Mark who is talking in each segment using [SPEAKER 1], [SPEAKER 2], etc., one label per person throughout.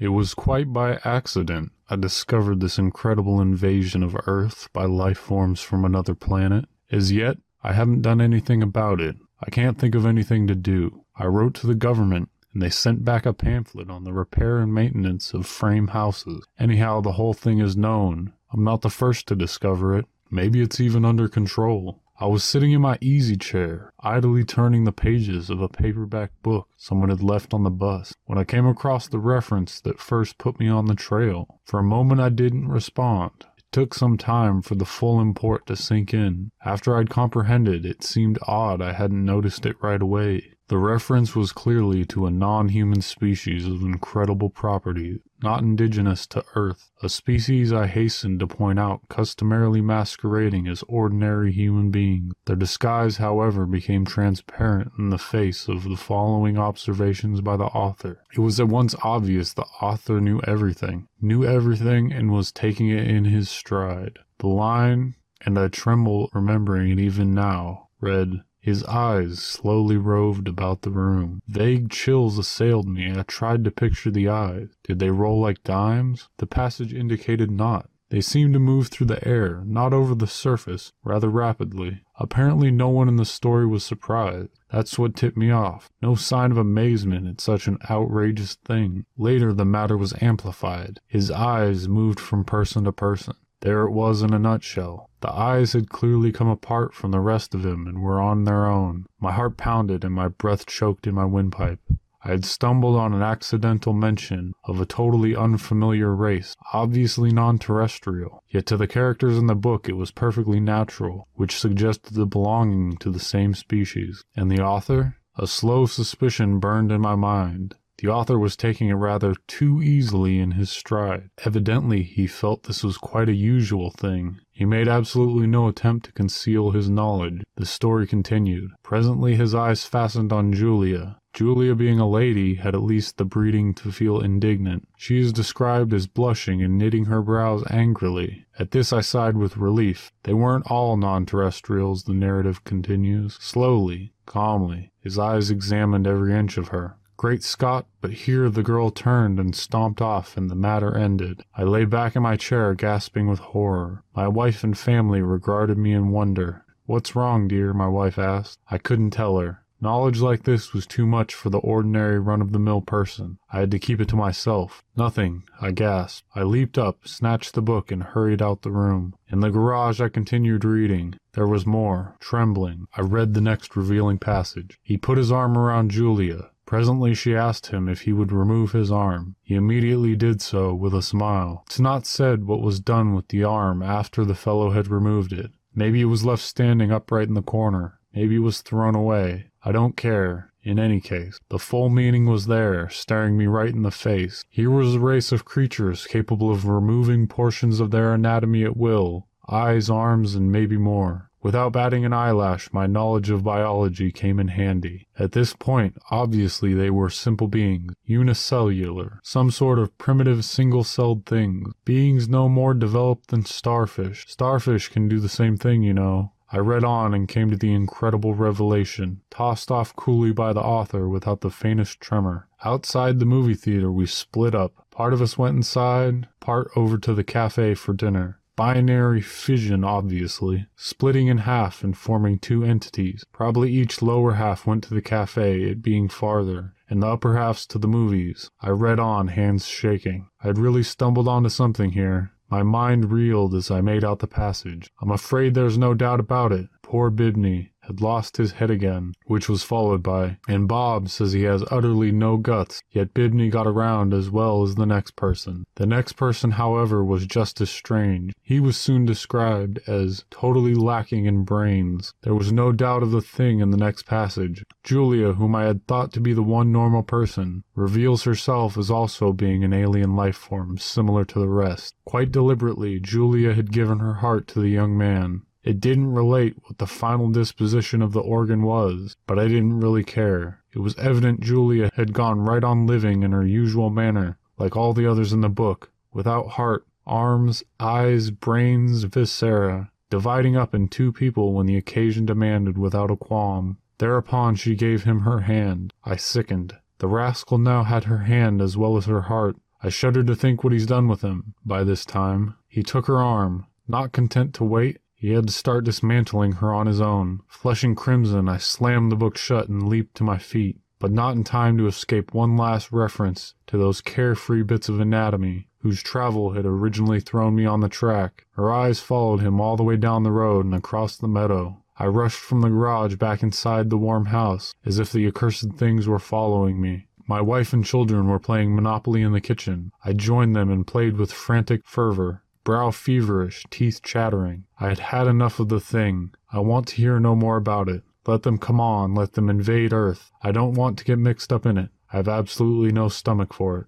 [SPEAKER 1] It was quite by accident I discovered this incredible invasion of Earth by life forms from another planet. As yet, I haven't done anything about it. I can't think of anything to do. I wrote to the government and they sent back a pamphlet on the repair and maintenance of frame houses. Anyhow, the whole thing is known. I'm not the first to discover it. Maybe it's even under control. I was sitting in my easy chair, idly turning the pages of a paperback book someone had left on the bus, when I came across the reference that first put me on the trail. For a moment, I didn't respond. It took some time for the full import to sink in. After I'd comprehended, it seemed odd I hadn't noticed it right away. The reference was clearly to a non human species of incredible property, not indigenous to Earth, a species I hastened to point out customarily masquerading as ordinary human beings. Their disguise, however, became transparent in the face of the following observations by the author. It was at once obvious the author knew everything, knew everything, and was taking it in his stride. The line, and I tremble remembering it even now, read, his eyes slowly roved about the room. Vague chills assailed me. And I tried to picture the eyes. Did they roll like dimes? The passage indicated not. They seemed to move through the air, not over the surface, rather rapidly. Apparently, no one in the story was surprised. That's what tipped me off. No sign of amazement at such an outrageous thing. Later, the matter was amplified. His eyes moved from person to person. There it was in a nutshell. The eyes had clearly come apart from the rest of him and were on their own. My heart pounded and my breath choked in my windpipe. I had stumbled on an accidental mention of a totally unfamiliar race, obviously non terrestrial, yet to the characters in the book it was perfectly natural, which suggested the belonging to the same species. And the author? A slow suspicion burned in my mind. The author was taking it rather too easily in his stride. Evidently, he felt this was quite a usual thing. He made absolutely no attempt to conceal his knowledge. The story continued. Presently, his eyes fastened on Julia. Julia, being a lady, had at least the breeding to feel indignant. She is described as blushing and knitting her brows angrily. At this I sighed with relief. They weren't all non terrestrials, the narrative continues. Slowly, calmly, his eyes examined every inch of her. Great Scott, but here the girl turned and stomped off, and the matter ended. I lay back in my chair, gasping with horror. My wife and family regarded me in wonder. What's wrong, dear? my wife asked. I couldn't tell her. Knowledge like this was too much for the ordinary run of the mill person. I had to keep it to myself. Nothing, I gasped. I leaped up, snatched the book, and hurried out the room. In the garage, I continued reading. There was more. Trembling, I read the next revealing passage. He put his arm around Julia. Presently she asked him if he would remove his arm. He immediately did so with a smile. It's not said what was done with the arm after the fellow had removed it. Maybe it was left standing upright in the corner. Maybe it was thrown away. I don't care. In any case, the full meaning was there, staring me right in the face. Here was a race of creatures capable of removing portions of their anatomy at will eyes, arms, and maybe more. Without batting an eyelash, my knowledge of biology came in handy. At this point, obviously they were simple beings, unicellular, some sort of primitive single-celled things, beings no more developed than starfish. Starfish can do the same thing, you know. I read on and came to the incredible revelation, tossed off coolly by the author without the faintest tremor. Outside the movie theater, we split up. Part of us went inside, part over to the cafe for dinner binary fission, obviously, splitting in half and forming two entities. Probably each lower half went to the cafe, it being farther, and the upper halves to the movies. I read on, hands shaking. I'd really stumbled onto something here. My mind reeled as I made out the passage. I'm afraid there's no doubt about it. Poor Bibney had lost his head again, which was followed by, and Bob says he has utterly no guts, yet Bibney got around as well as the next person. The next person, however, was just as strange. He was soon described as totally lacking in brains. There was no doubt of the thing in the next passage. Julia, whom I had thought to be the one normal person, reveals herself as also being an alien life form similar to the rest. Quite deliberately, Julia had given her heart to the young man. It didn't relate what the final disposition of the organ was, but I didn't really care. It was evident Julia had gone right on living in her usual manner, like all the others in the book, without heart, arms, eyes, brains, viscera, dividing up in two people when the occasion demanded without a qualm. Thereupon she gave him her hand. I sickened. The rascal now had her hand as well as her heart. I shudder to think what he's done with him. By this time, he took her arm. Not content to wait, he had to start dismantling her on his own. Flushing crimson, I slammed the book shut and leaped to my feet, but not in time to escape one last reference to those carefree bits of anatomy whose travel had originally thrown me on the track. Her eyes followed him all the way down the road and across the meadow. I rushed from the garage back inside the warm house, as if the accursed things were following me. My wife and children were playing Monopoly in the kitchen. I joined them and played with frantic fervor, brow feverish, teeth chattering. I had had enough of the thing. I want to hear no more about it. Let them come on, let them invade Earth. I don't want to get mixed up in it. I have absolutely no stomach for it.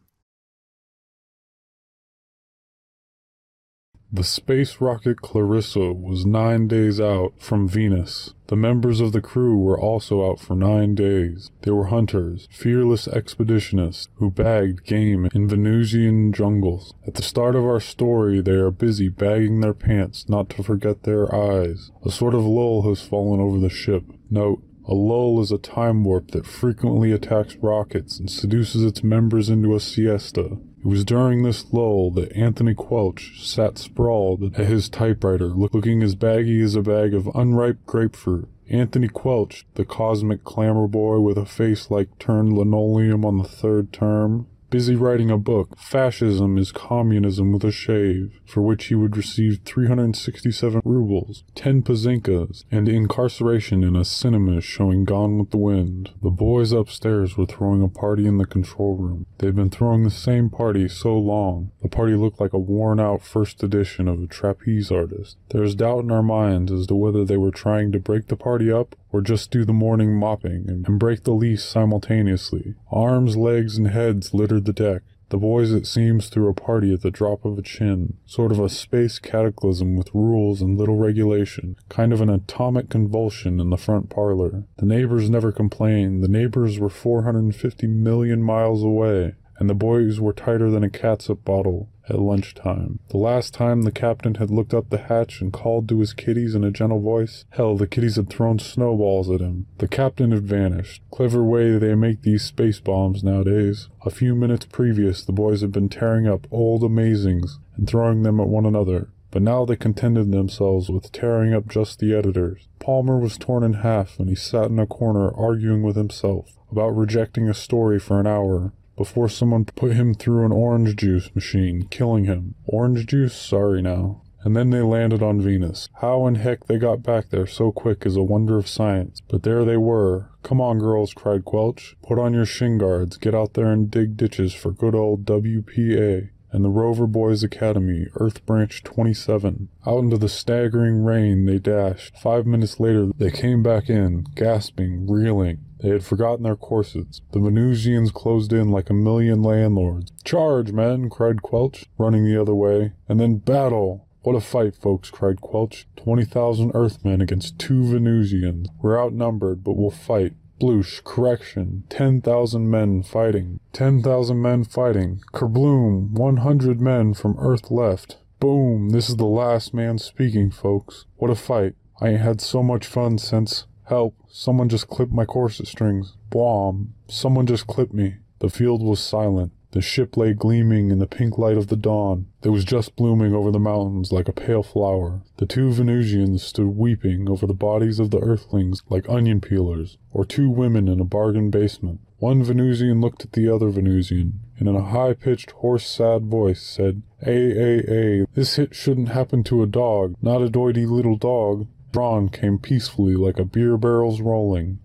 [SPEAKER 2] The space rocket Clarissa was nine days out from Venus. The members of the crew were also out for nine days. They were hunters, fearless expeditionists who bagged game in Venusian jungles. At the start of our story, they are busy bagging their pants not to forget their eyes. A sort of lull has fallen over the ship. Note, a lull is a time warp that frequently attacks rockets and seduces its members into a siesta. It was during this lull that Anthony Quelch sat sprawled at his typewriter, looking as baggy as a bag of unripe grapefruit. Anthony Quelch, the cosmic clamor boy with a face like turned linoleum on the third term, busy writing a book, Fascism is Communism with a Shave, for which he would receive 367 rubles, 10 pazinkas, and incarceration in a cinema showing Gone with the Wind. The boys upstairs were throwing a party in the control room. They'd been throwing the same party so long, the party looked like a worn out first edition of a trapeze artist. There was doubt in our minds as to whether they were trying to break the party up or just do the morning mopping and break the lease simultaneously. Arms, legs, and heads littered the deck. The boys, it seems, threw a party at the drop of a chin, sort of a space cataclysm with rules and little regulation, kind of an atomic convulsion in the front parlor. The neighbors never complained. The neighbors were 450 million miles away, and the boys were tighter than a catsup bottle at lunchtime. The last time the captain had looked up the hatch and called to his kiddies in a gentle voice, hell, the kiddies had thrown snowballs at him. The captain had vanished. Clever way they make these space bombs nowadays. A few minutes previous, the boys had been tearing up old amazings and throwing them at one another. But now they contented themselves with tearing up just the editors. Palmer was torn in half, and he sat in a corner arguing with himself about rejecting a story for an hour before someone put him through an orange juice machine, killing him. Orange juice? Sorry now. And then they landed on Venus. How in heck they got back there so quick is a wonder of science. But there they were. Come on, girls, cried Quelch. Put on your shin guards. Get out there and dig ditches for good old WPA and the Rover Boys Academy, Earth Branch 27. Out into the staggering rain they dashed. Five minutes later, they came back in, gasping, reeling. They had forgotten their corsets. The Venusians closed in like a million landlords. Charge, men! cried Quelch, running the other way. And then battle! What a fight, folks, cried Quelch. Twenty thousand Earthmen against two Venusians. We're outnumbered, but we'll fight. Sploosh, correction, 10,000 men fighting. 10,000 men fighting. Kerbloom, 100 men from Earth left. Boom, this is the last man speaking, folks. What a fight. I ain't had so much fun since. Help, someone just clipped my corset strings. Bwom, someone just clipped me. The field was silent. The ship lay gleaming in the pink light of the dawn that was just blooming over the mountains like a pale flower. The two Venusians stood weeping over the bodies of the earthlings like onion peelers, or two women in a bargain basement. One Venusian looked at the other Venusian, and in a high-pitched, hoarse, sad voice said, A, A, A, this hit shouldn't happen to a dog, not a doity little dog. Drawn came peacefully like a beer barrel's rolling.